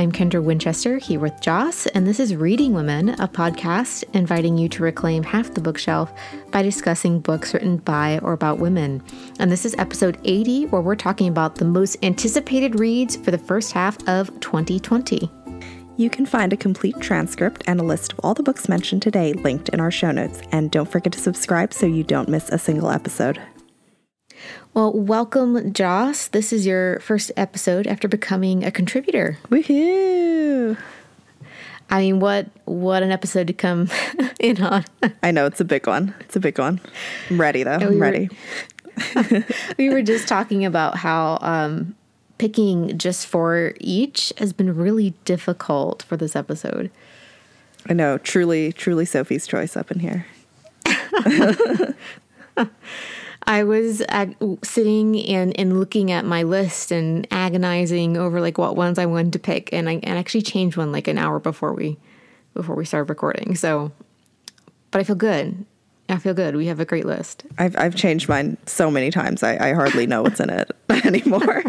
I'm Kendra Winchester here with Joss, and this is Reading Women, a podcast inviting you to reclaim half the bookshelf by discussing books written by or about women. And this is episode 80, where we're talking about the most anticipated reads for the first half of 2020. You can find a complete transcript and a list of all the books mentioned today linked in our show notes. And don't forget to subscribe so you don't miss a single episode. Well, welcome, Joss. This is your first episode after becoming a contributor. Woohoo! I mean, what what an episode to come in on. I know it's a big one. It's a big one. I'm ready though. I'm ready. we were just talking about how um, picking just for each has been really difficult for this episode. I know, truly, truly Sophie's choice up in here. I was ag- sitting and, and looking at my list and agonizing over like what ones I wanted to pick, and I and actually changed one like an hour before we before we started recording. So, but I feel good. I feel good. We have a great list. I've I've changed mine so many times. I, I hardly know what's in it anymore.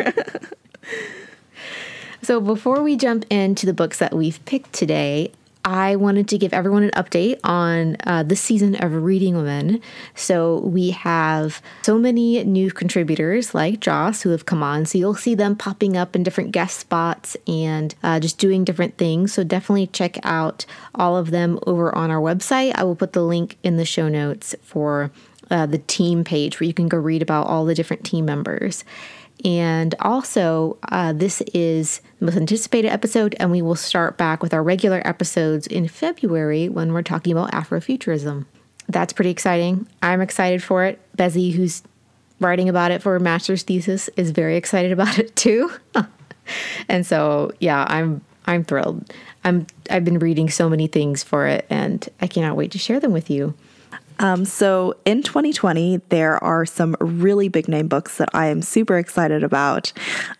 so before we jump into the books that we've picked today, I wanted to give everyone an update on uh, this season of Reading Women. So we have so many new contributors like Joss who have come on. So you'll see them popping up in different guest spots and uh, just doing different things. So definitely check out all of them over on our website. I will put the link in the show notes for uh, the team page where you can go read about all the different team members. And also, uh, this is the most anticipated episode, and we will start back with our regular episodes in February when we're talking about Afrofuturism. That's pretty exciting. I'm excited for it. Bezi, who's writing about it for a master's thesis, is very excited about it too. and so, yeah, I'm I'm thrilled. I'm I've been reading so many things for it, and I cannot wait to share them with you. Um, so in 2020, there are some really big name books that I am super excited about.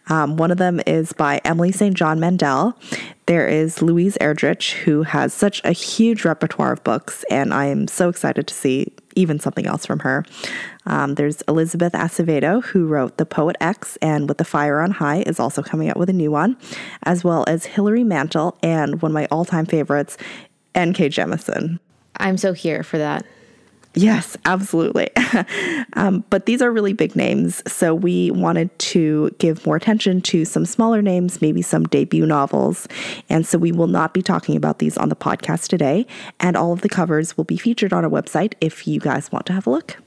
Um, one of them is by Emily St. John Mandel. There is Louise Erdrich, who has such a huge repertoire of books, and I am so excited to see even something else from her. Um, there's Elizabeth Acevedo, who wrote The Poet X and With the Fire on High is also coming out with a new one, as well as Hilary Mantel and one of my all time favorites, N.K. Jemisin. I'm so here for that. Yes, absolutely. um, but these are really big names. So we wanted to give more attention to some smaller names, maybe some debut novels. And so we will not be talking about these on the podcast today. And all of the covers will be featured on our website if you guys want to have a look.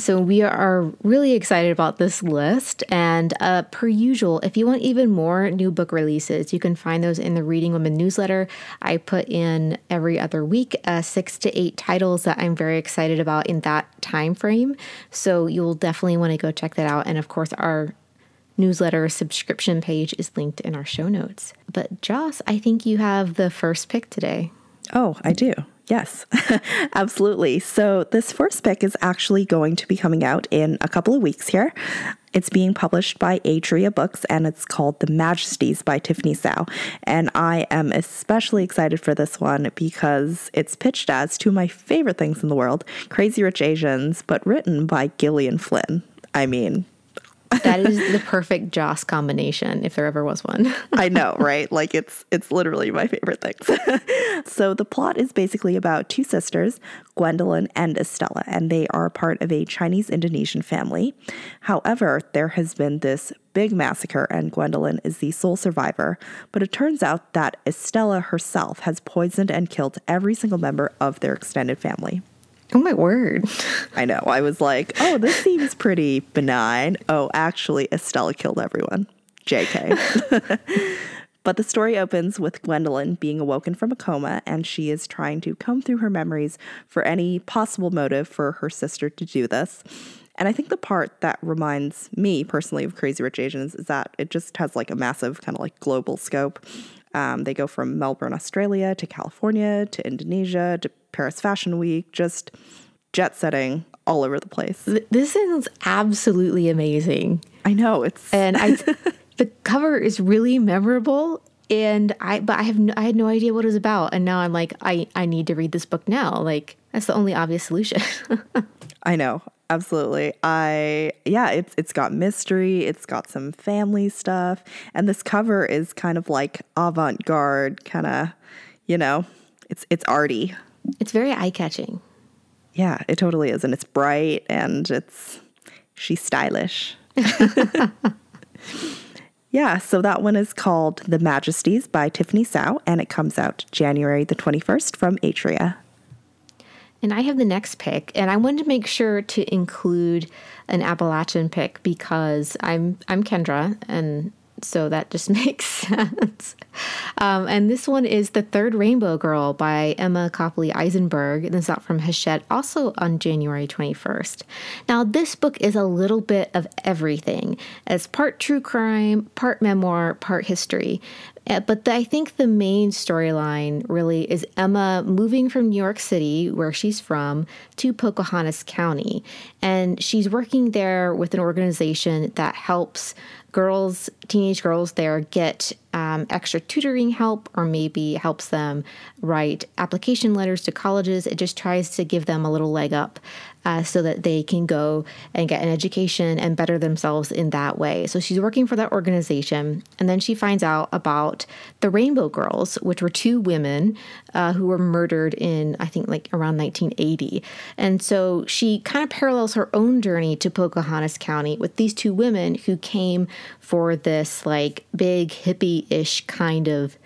So we are really excited about this list. And uh, per usual, if you want even more new book releases, you can find those in the Reading Women newsletter. I put in every other week uh, six to eight titles that I'm very excited about in that time frame. So you'll definitely want to go check that out. And of course, our newsletter subscription page is linked in our show notes. But Joss, I think you have the first pick today. Oh, I do. Yes, absolutely. So, this first pick is actually going to be coming out in a couple of weeks here. It's being published by Atria Books and it's called The Majesties by Tiffany Tsao. And I am especially excited for this one because it's pitched as two of my favorite things in the world Crazy Rich Asians, but written by Gillian Flynn. I mean, that is the perfect Joss combination if there ever was one. I know, right? Like it's it's literally my favorite things. so the plot is basically about two sisters, Gwendolyn and Estella, and they are part of a Chinese Indonesian family. However, there has been this big massacre and Gwendolyn is the sole survivor, but it turns out that Estella herself has poisoned and killed every single member of their extended family. Oh my word. I know. I was like, oh, this seems pretty benign. Oh, actually, Estella killed everyone. JK. but the story opens with Gwendolyn being awoken from a coma and she is trying to comb through her memories for any possible motive for her sister to do this. And I think the part that reminds me personally of Crazy Rich Asians is that it just has like a massive kind of like global scope. Um, they go from Melbourne, Australia to California to Indonesia to Paris Fashion Week, just jet setting all over the place. This sounds absolutely amazing. I know it's and I the cover is really memorable and I but I have no, I had no idea what it was about and now I'm like I I need to read this book now. Like that's the only obvious solution. I know. Absolutely. I yeah, it's it's got mystery, it's got some family stuff, and this cover is kind of like avant-garde, kind of, you know, it's it's arty. It's very eye-catching. Yeah, it totally is, and it's bright and it's she's stylish. yeah, so that one is called The Majesties by Tiffany Tsao, and it comes out January the 21st from Atria. And I have the next pick, and I wanted to make sure to include an Appalachian pick because I'm I'm Kendra, and so that just makes sense. Um, and this one is The Third Rainbow Girl by Emma Copley Eisenberg. And it's out from Hachette, also on January 21st. Now, this book is a little bit of everything. It's part true crime, part memoir, part history. But the, I think the main storyline really is Emma moving from New York City, where she's from, to Pocahontas County. And she's working there with an organization that helps girls, teenage girls there get um, extra tutoring help or maybe helps them write application letters to colleges. It just tries to give them a little leg up uh, so that they can go and get an education and better themselves in that way. So she's working for that organization. And then she finds out about the Rainbow Girls, which were two women uh, who were murdered in, I think, like around 1980. And so she kind of parallels her own journey to Pocahontas County with these two women who came for this like big hippie ish kind of.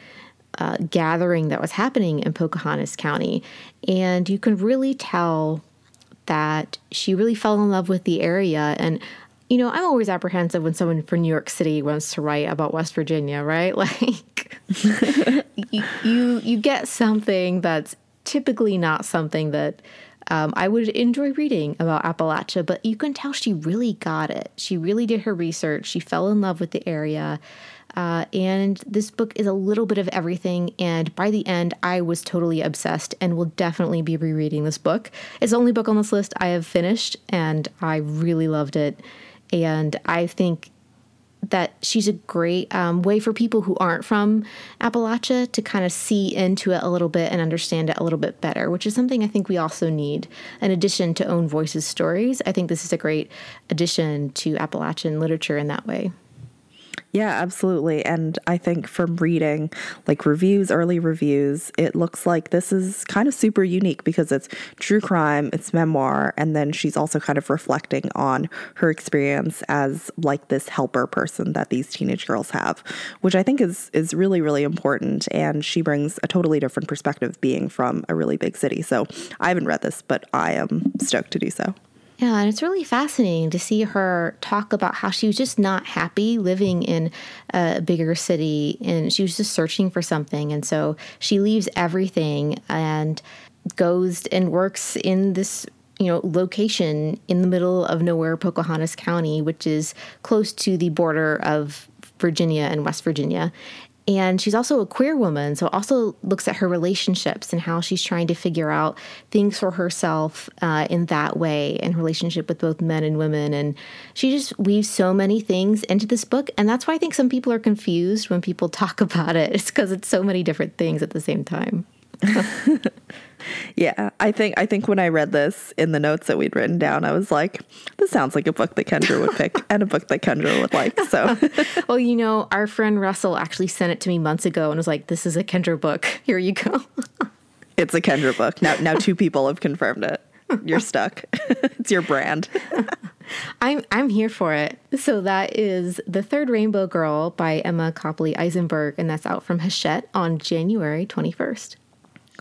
Uh, gathering that was happening in Pocahontas County. And you can really tell that she really fell in love with the area. And, you know, I'm always apprehensive when someone from New York City wants to write about West Virginia, right? Like, you, you, you get something that's typically not something that um, I would enjoy reading about Appalachia, but you can tell she really got it. She really did her research. She fell in love with the area. Uh, and this book is a little bit of everything. And by the end, I was totally obsessed and will definitely be rereading this book. It's the only book on this list I have finished, and I really loved it. And I think that she's a great um, way for people who aren't from Appalachia to kind of see into it a little bit and understand it a little bit better, which is something I think we also need. In addition to Own Voices stories, I think this is a great addition to Appalachian literature in that way. Yeah, absolutely. And I think from reading like reviews, early reviews, it looks like this is kind of super unique because it's true crime, it's memoir, and then she's also kind of reflecting on her experience as like this helper person that these teenage girls have, which I think is is really really important and she brings a totally different perspective being from a really big city. So, I haven't read this, but I am stoked to do so. Yeah, and it's really fascinating to see her talk about how she was just not happy living in a bigger city and she was just searching for something. And so she leaves everything and goes and works in this you know location in the middle of nowhere pocahontas county which is close to the border of virginia and west virginia and she's also a queer woman, so also looks at her relationships and how she's trying to figure out things for herself uh, in that way, in relationship with both men and women. And she just weaves so many things into this book, and that's why I think some people are confused when people talk about it. It's because it's so many different things at the same time. yeah, I think I think when I read this in the notes that we'd written down, I was like, "This sounds like a book that Kendra would pick, and a book that Kendra would like." So, well, you know, our friend Russell actually sent it to me months ago and was like, "This is a Kendra book. Here you go." it's a Kendra book. Now, now two people have confirmed it. You're stuck. it's your brand. I'm I'm here for it. So that is The Third Rainbow Girl by Emma Copley Eisenberg, and that's out from Hachette on January 21st.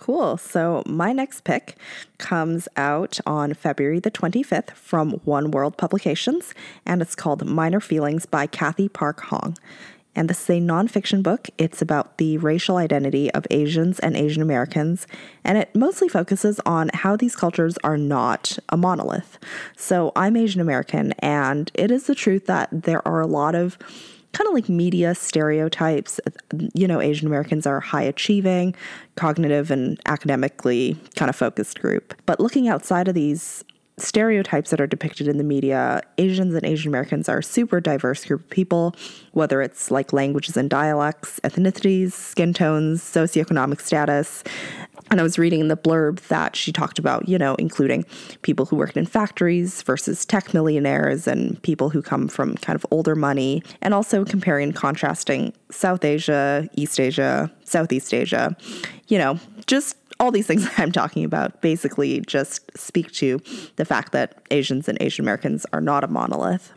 Cool. So, my next pick comes out on February the 25th from One World Publications, and it's called Minor Feelings by Cathy Park Hong. And this is a nonfiction book. It's about the racial identity of Asians and Asian Americans, and it mostly focuses on how these cultures are not a monolith. So, I'm Asian American, and it is the truth that there are a lot of kind of like media stereotypes. You know, Asian Americans are high achieving, cognitive, and academically kind of focused group. But looking outside of these stereotypes that are depicted in the media, Asians and Asian Americans are a super diverse group of people, whether it's like languages and dialects, ethnicities, skin tones, socioeconomic status. And I was reading in the blurb that she talked about, you know, including people who worked in factories versus tech millionaires and people who come from kind of older money, and also comparing and contrasting South Asia, East Asia, Southeast Asia, you know, just all these things I'm talking about basically just speak to the fact that Asians and Asian Americans are not a monolith.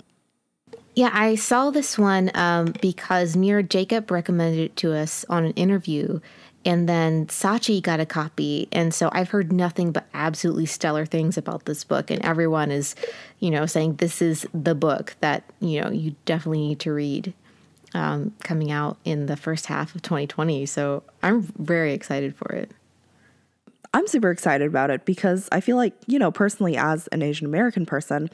Yeah, I saw this one um, because Mira Jacob recommended it to us on an interview and then Sachi got a copy. And so I've heard nothing but absolutely stellar things about this book. And everyone is, you know, saying this is the book that, you know, you definitely need to read um, coming out in the first half of 2020. So I'm very excited for it. I'm super excited about it because I feel like, you know, personally, as an Asian American person,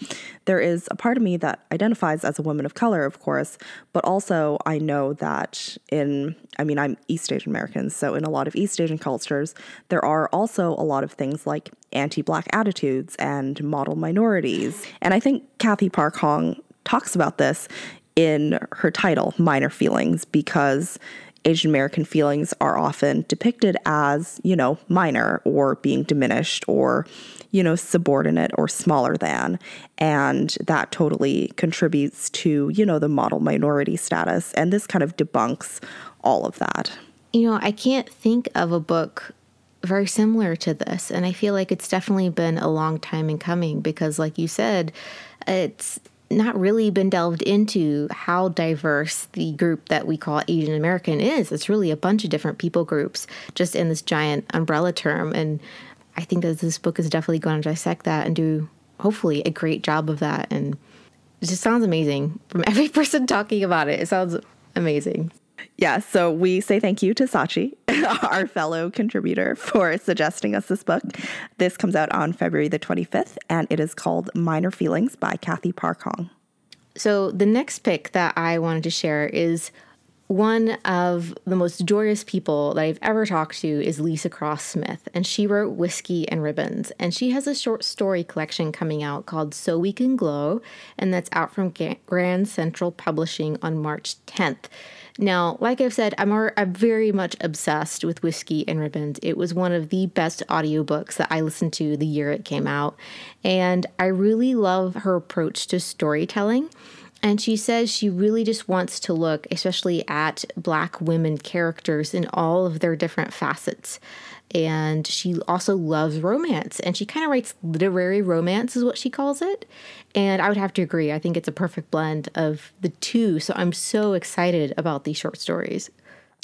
there is a part of me that identifies as a woman of color, of course, but also I know that in, I mean, I'm East Asian American, so in a lot of East Asian cultures, there are also a lot of things like anti black attitudes and model minorities. And I think Cathy Park Hong talks about this in her title, Minor Feelings, because Asian American feelings are often depicted as, you know, minor or being diminished or, you know, subordinate or smaller than. And that totally contributes to, you know, the model minority status. And this kind of debunks all of that. You know, I can't think of a book very similar to this. And I feel like it's definitely been a long time in coming because, like you said, it's not really been delved into how diverse the group that we call Asian American is. It's really a bunch of different people groups just in this giant umbrella term. And I think that this book is definitely going to dissect that and do hopefully a great job of that. And it just sounds amazing from every person talking about it. It sounds amazing. Yeah, so we say thank you to Sachi, our fellow contributor, for suggesting us this book. This comes out on February the 25th, and it is called Minor Feelings by Cathy Park Hong. So, the next pick that I wanted to share is one of the most joyous people that I've ever talked to is Leesa Cross-Smith, and she wrote Whiskey and Ribbons. And she has a short story collection coming out called So We Can Glow, and that's out from Grand Central Publishing on March 10th. Now, like I've said, I'm, I'm very much obsessed with Whiskey and Ribbons. It was one of the best audiobooks that I listened to the year it came out. And I really love her approach to storytelling. And she says she really just wants to look, especially at Black women characters in all of their different facets and she also loves romance and she kind of writes literary romance is what she calls it. And i would have to agree i think it's a perfect blend of the two so i'm so excited about these short stories.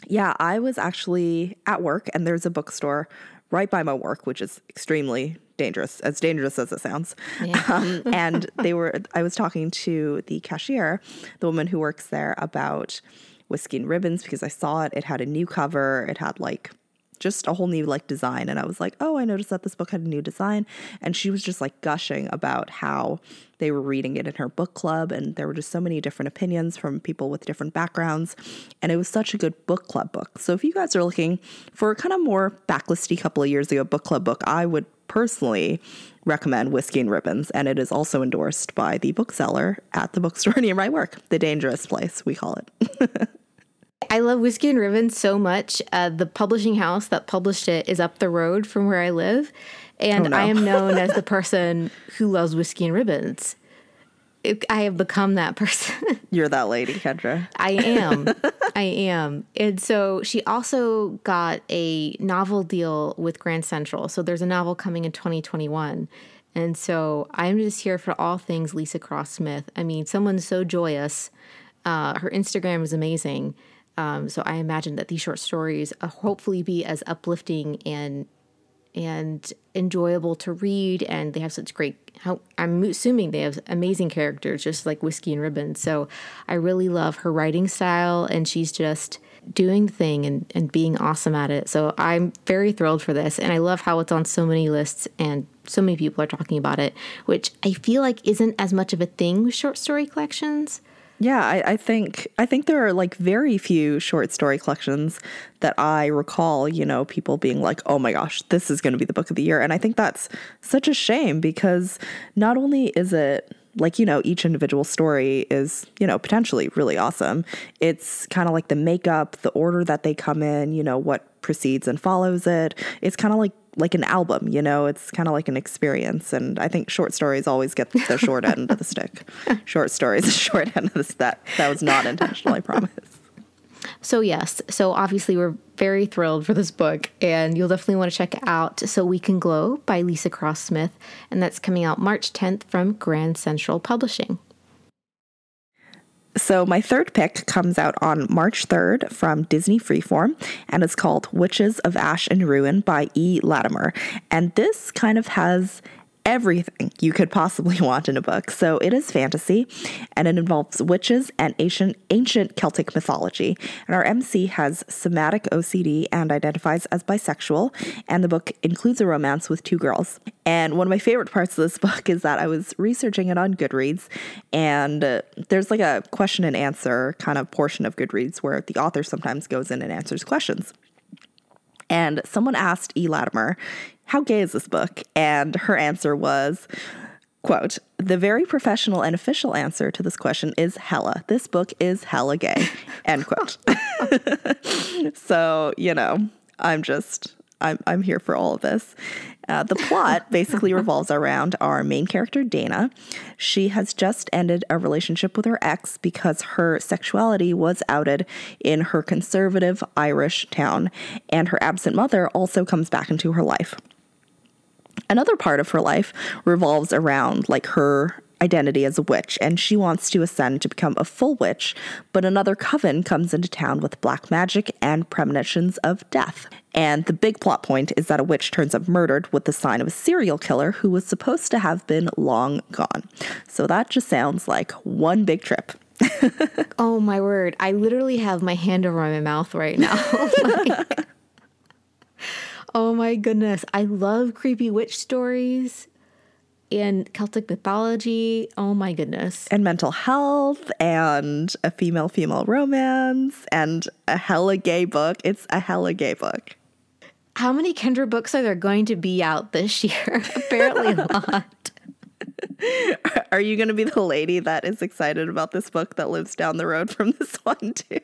Yeah i was actually at work and there's a bookstore right by my work which is extremely dangerous as dangerous as it sounds. Yeah. um, and they were i was talking to the cashier the woman who works there about whiskey and ribbons because i saw it. It had a new cover. It had like just a whole new like design. And i was like oh i noticed that this book had a new design. And she was just like gushing about how they were reading it in her book club. And there were just so many different opinions from people with different backgrounds. And it was such a good book club book. So if you guys are looking for a kind of more backlisty couple of years ago book club book i would personally recommend whiskey and ribbons. And it is also endorsed by the bookseller at the bookstore near my work the dangerous place we call it I love Whiskey and Ribbons so much. Uh, the publishing house that published it is up the road from where I live. And oh, no. I am known as the person who loves Whiskey and Ribbons. I have become that person. You're that lady, Kendra. I am. I am. And so she also got a novel deal with Grand Central. So there's a novel coming in 2021. And so I'm just here for all things Leesa Cross-Smith. I mean, someone so joyous. Uh, her Instagram is amazing. Um, so I imagine that these short stories uh, hopefully be as uplifting and and enjoyable to read, and they have such great. I'm assuming they have amazing characters, just like Whiskey and ribbon So I really love her writing style, and she's just doing the thing and, and being awesome at it. So I'm very thrilled for this, and I love how it's on so many lists and so many people are talking about it, which I feel like isn't as much of a thing with short story collections. Yeah, I, I, think I think there are like very few short story collections that I recall, you know, people being like, "Oh my gosh, this is going to be the book of the year." And I think that's such a shame because not only is it like, you know, each individual story is, you know, potentially really awesome. It's kind of like the makeup, the order that they come in, you know, what precedes and follows it. It's kind of like like an album, you know, it's kind of like an experience. And I think short stories always get the short end of the stick. Short stories, the short end of the that that was not intentional, I promise. So yes, so obviously we're very thrilled for this book, and you'll definitely want to check out "So We Can Glow" by Leesa Cross-Smith, and that's coming out March 10th from Grand Central Publishing. So, my third pick comes out on March 3rd from Disney Freeform, and it's called Witches of Ash and Ruin by E. Latimer. And this kind of has everything you could possibly want in a book. So it is fantasy and it involves witches and ancient ancient Celtic mythology. And our MC has somatic OCD and identifies as bisexual, and the book includes a romance with two girls. And one of my favorite parts of this book is that I was researching it on Goodreads, and uh, there's like a question and answer kind of portion of Goodreads where the author sometimes goes in and answers questions. And someone asked E. Latimer, how gay is this book? And her answer was, quote, the very professional and official answer to this question is hella. This book is hella gay, end quote. so, you know, I'm just, I'm, I'm here for all of this. Uh, the plot basically revolves around our main character, Dana. She has just ended a relationship with her ex because her sexuality was outed in her conservative Irish town, and her absent mother also comes back into her life. Another part of her life revolves around like her identity as a witch, and she wants to ascend to become a full witch, but another coven comes into town with black magic and premonitions of death. And the big plot point is that a witch turns up murdered with the sign of a serial killer who was supposed to have been long gone. So that just sounds like one big trip. oh my word. I literally have my hand over my mouth right now. like, oh my goodness. I love creepy witch stories and Celtic mythology. Oh my goodness. And mental health and a female female romance and a hella gay book. It's a hella gay book. How many Kendra books are there going to be out this year? Apparently a lot. Are you going to be the lady that is excited about this book that lives down the road from this one too?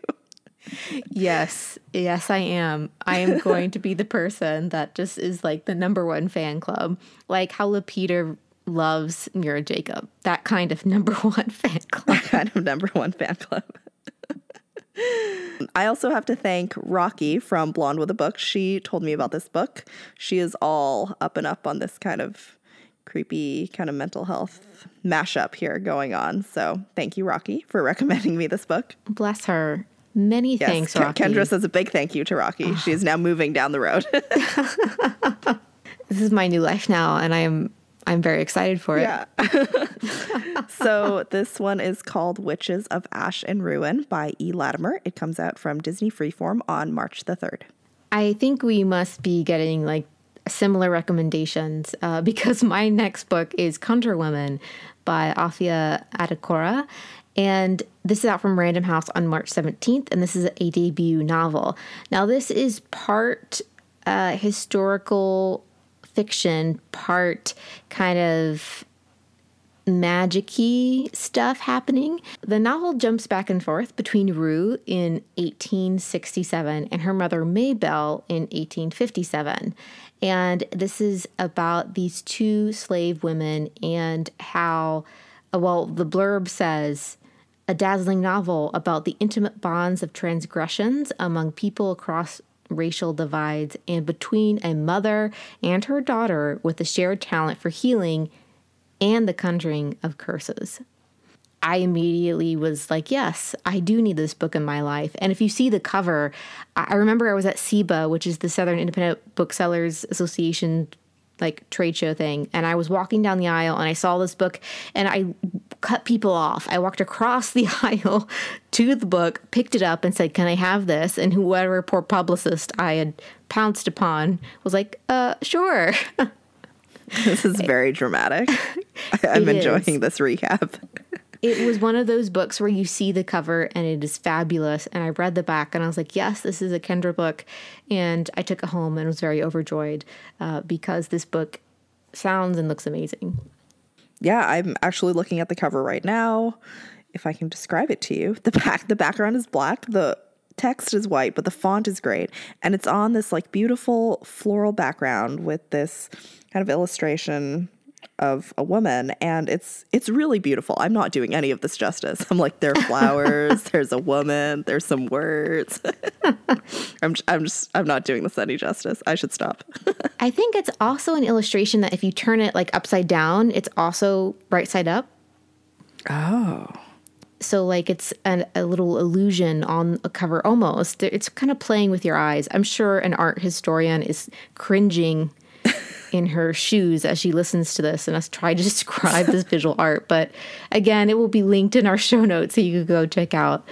Yes, yes, I am. I am going to be the person that just is like the number one fan club, like how Lapita loves Mira Jacob. That kind of number one fan club. That kind of number one fan club. I also have to thank Rocky from Blonde with a Book. She told me about this book. She is all up and up on this kind of creepy kind of mental health mashup here going on. So thank you, Rocky, for recommending me this book. Bless her. Many yes, thanks, Rocky. Kendra says a big thank you to Rocky. Oh. She is now moving down the road. this is my new life now, and I am I'm very excited for it. Yeah. so this one is called Witches of Ash and Ruin by E. Latimer. It comes out from Disney Freeform on March the 3rd. I think we must be getting like similar recommendations uh, because my next book is Country Women by Afia Atakora. And this is out from Random House on March 17th, and this is a debut novel. Now, this is part uh, historical fiction, part kind of magicy stuff happening. The novel jumps back and forth between Rue in 1867 and her mother Maybelle in 1857. And this is about these two slave women and how, well, the blurb says, a dazzling novel about the intimate bonds of transgressions among people across racial divides and between a mother and her daughter with a shared talent for healing and the conjuring of curses. I immediately was like, yes, I do need this book in my life. And if you see the cover, I remember I was at SIBA, which is the Southern Independent Booksellers Association like trade show thing and I was walking down the aisle and I saw this book and I cut people off. I walked across the aisle to the book, picked it up and said, "Can I have this?" And whoever poor publicist I had pounced upon was like, "Uh, sure." this is very dramatic. I'm enjoying this recap it was one of those books where you see the cover and it is fabulous. And I read the back and I was like, yes, this is a Kendra book. And I took it home and was very overjoyed uh, because this book sounds and looks amazing. Yeah, I'm actually looking at the cover right now. If I can describe it to you, the back the background is black. the text is white, but the font is great. And it's on this like beautiful floral background with this kind of illustration of a woman and it's it's really beautiful. I'm not doing any of this justice. I'm like there are flowers, there's a woman, there's some words. I'm I'm just I'm not doing this any justice. I should stop. I think it's also an illustration that if you turn it like upside down, it's also right side up. Oh. So like it's an, a little illusion on a cover almost. It's kind of playing with your eyes. I'm sure an art historian is cringing in her shoes as she listens to this and us try to describe this visual art. But again, it will be linked in our show notes so you can go check out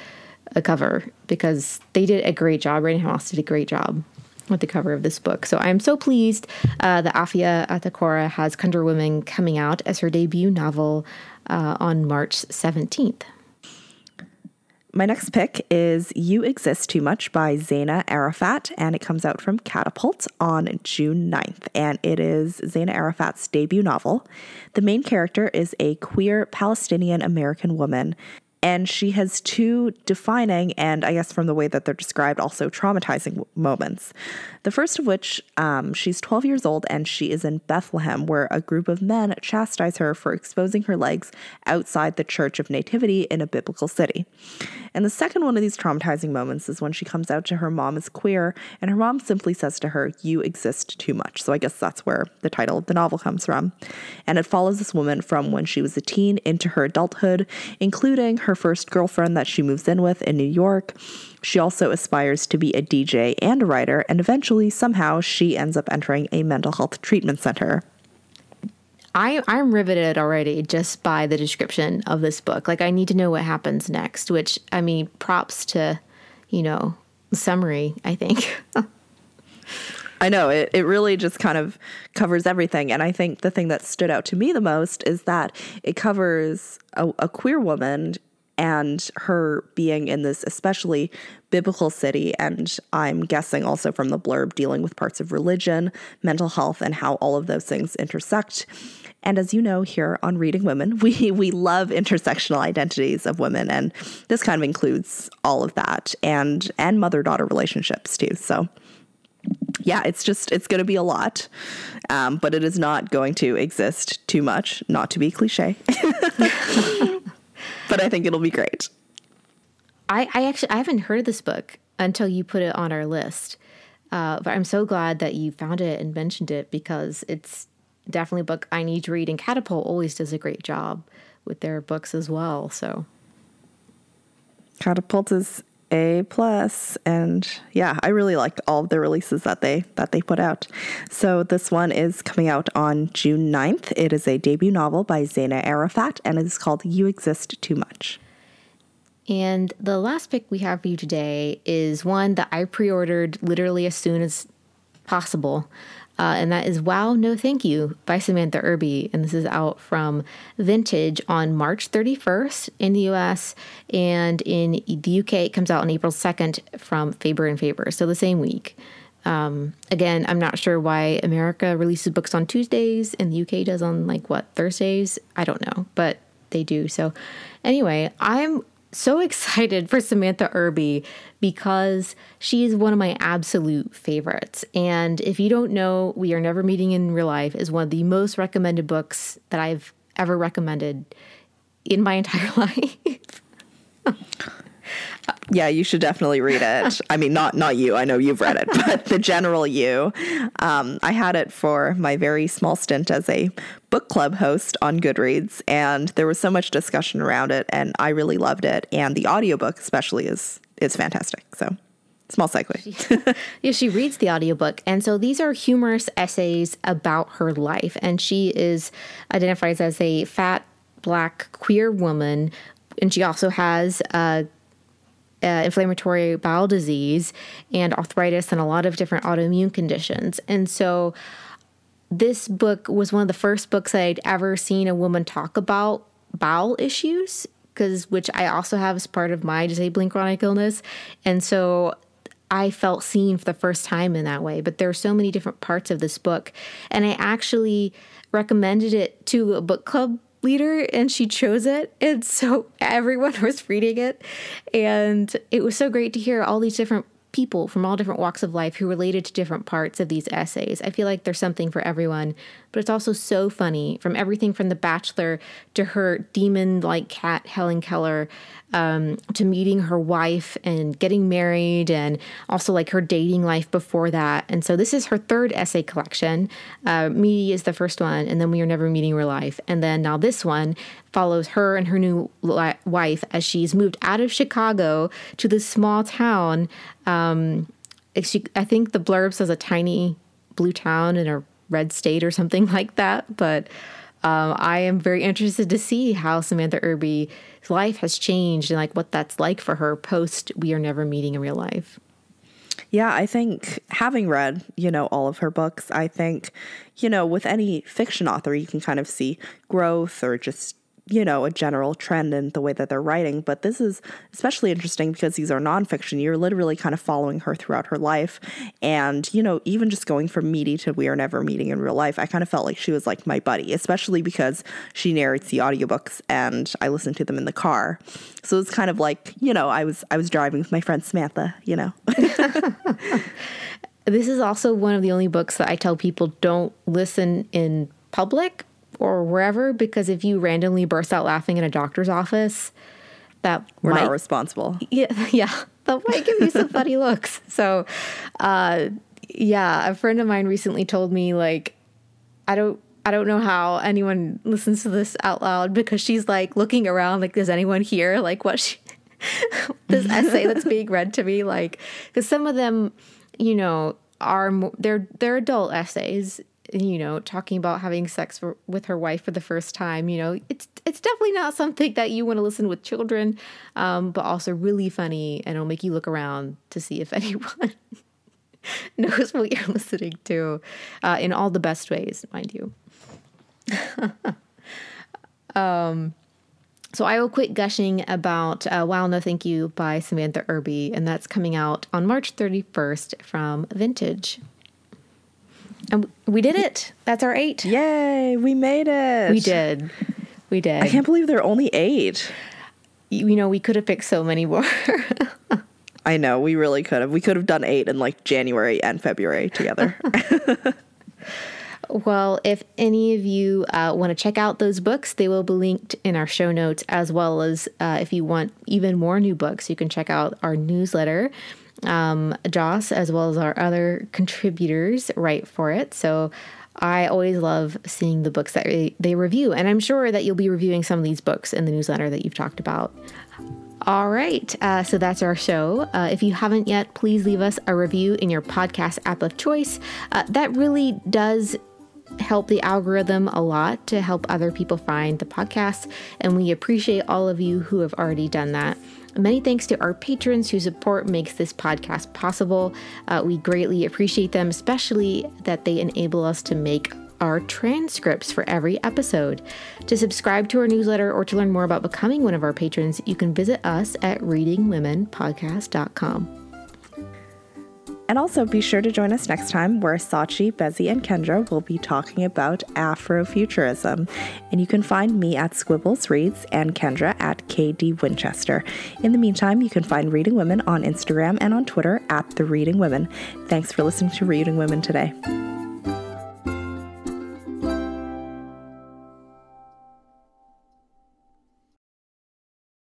a cover because they did a great job. Random House did a great job with the cover of this book. So I'm so pleased uh, that Afia Atakora has Country Women coming out as her debut novel uh, on March 17th. My next pick is You Exist Too Much by Zaina Arafat, and it comes out from Catapult on June 9th. And it is Zaina Arafat's debut novel. The main character is a queer Palestinian American woman and she has two defining and, I guess, from the way that they're described, also traumatizing moments. The first of which, um, she's 12 years old and she is in Bethlehem, where a group of men chastise her for exposing her legs outside the Church of Nativity in a biblical city. And the second one of these traumatizing moments is when she comes out to her mom as queer, and her mom simply says to her, You exist too much. So I guess that's where the title of the novel comes from. And it follows this woman from when she was a teen into her adulthood, including her her first girlfriend that she moves in with in New York. She also aspires to be a DJ and a writer, and eventually, somehow, she ends up entering a mental health treatment center. I, I'm riveted already just by the description of this book. Like, I need to know what happens next, which, I mean, props to, you know, summary, I think. I know it, it really just kind of covers everything. And I think the thing that stood out to me the most is that it covers a, a queer woman and her being in this especially biblical city and i'm guessing also from the blurb dealing with parts of religion mental health and how all of those things intersect and as you know here on reading women we we love intersectional identities of women and this kind of includes all of that and and mother daughter relationships too so yeah, it's just it's going to be a lot, um, but it is not going to exist too much. Not to be cliche, but I think it'll be great. I, I actually I haven't heard of this book until you put it on our list. Uh, but I'm so glad that you found it and mentioned it because it's definitely a book I need to read. And Catapult always does a great job with their books as well. So Catapult is a plus. And yeah i really liked all of the releases that they that they put out. So this one is coming out on june 9th it is a debut novel by zaina arafat and it is called you exist too much. And the last pick we have for you today is one that i pre-ordered literally as soon as possible uh, and that is Wow, No Thank You by Samantha Irby. And this is out from Vintage on March 31st in the US. And in the UK, it comes out on April 2nd from Faber and Faber. So the same week. Um, again, I'm not sure why America releases books on Tuesdays and the UK does on like what, Thursdays? I don't know, but they do. So anyway, I'm so excited for Samantha Irby because she is one of my absolute favorites. And if you don't know, We Are Never Meeting in Real Life is one of the most recommended books that I've ever recommended in my entire life. Yeah, you should definitely read it. I mean, not not you. I know you've read it, but the general you. Um, I had it for my very small stint as a book club host on Goodreads, and there was so much discussion around it, and I really loved it. And the audiobook, especially, is is fantastic. So. Small segue. yeah, she reads the audiobook. And so these are humorous essays about her life. And she is identified as a fat, black, queer woman. And she also has a uh, inflammatory bowel disease and arthritis and a lot of different autoimmune conditions. And so this book was one of the first books I'd ever seen a woman talk about bowel issues because which I also have as part of my disabling chronic illness. And so I felt seen for the first time in that way. But there are so many different parts of this book. And I actually recommended it to a book club leader and she chose it. And so everyone was reading it. And it was so great to hear all these different people from all different walks of life who related to different parts of these essays. I feel like there's something for everyone, but it's also so funny from everything from The Bachelor to her demon like cat, Helen Keller, um, to meeting her wife and getting married, and also like her dating life before that. And so this is her third essay collection. Uh, Meaty is the first one, and then We Are Never Meeting Real Life. And then now this one follows her and her new li- wife as she's moved out of Chicago to this small town. Um, she, I think the blurb says a tiny blue town in a red state or something like that. But um, I am very interested to see how Samantha Irby's life has changed and like what that's like for her post We Are Never Meeting in Real Life. Yeah, I think having read, you know, all of her books, I think, you know, with any fiction author, you can kind of see growth or just you know, a general trend in the way that they're writing. But this is especially interesting because these are nonfiction. You're literally kind of following her throughout her life. And, you know, even just going from meaty to we are never meeting in real life, I kind of felt like she was like my buddy, especially because she narrates the audiobooks and I listen to them in the car. So it's kind of like, you know, I was I was driving with my friend Samantha, you know. this is also one of the only books that I tell people don't listen in public or wherever because if you randomly burst out laughing in a doctor's office, that we're might, not responsible. Yeah, yeah, that might give you some funny looks. So, uh, yeah, a friend of mine recently told me like, I don't. I don't know how anyone listens to this out loud because she's like looking around like, does anyone here like what she, this essay that's being read to me? Like, because some of them, you know, are they're they're adult essays you know, talking about having sex for, with her wife for the first time, you know, it's it's definitely not something that you want to listen with children, um, but also really funny, and it'll make you look around to see if anyone knows what you're listening to, uh, in all the best ways, mind you. um, so I will quit gushing about uh, "Wow, No Thank You" by Samantha Irby, and that's coming out on March 31st from Vintage. And we did it. That's our eight. Yay, we made it. We did. We did. I can't believe there are only eight. You know, we could have picked so many more. I know, we really could have. We could have done eight in like January and February together. well, if any of you uh, want to check out those books, they will be linked in our show notes, as well as uh, if you want even more new books, you can check out our newsletter um, Joss, as well as our other contributors, write for it. So I always love seeing the books that they review. And I'm sure that you'll be reviewing some of these books in the newsletter that you've talked about. All right, uh, so that's our show. Uh, if you haven't yet, please leave us a review in your podcast app of choice. Uh, that really does help the algorithm a lot to help other people find the podcast, and we appreciate all of you who have already done that. Many thanks to our patrons whose support makes this podcast possible. Uh, we greatly appreciate them, especially that they enable us to make our transcripts for every episode. To subscribe to our newsletter or to learn more about becoming one of our patrons, you can visit us at readingwomenpodcast.com. And also be sure to join us next time where Sachi, Bezi, and Kendra will be talking about Afrofuturism. And you can find me at Squibbles Reads and Kendra at KD Winchester. In the meantime, you can find Reading Women on Instagram and on Twitter at The Reading Women. Thanks for listening to Reading Women today.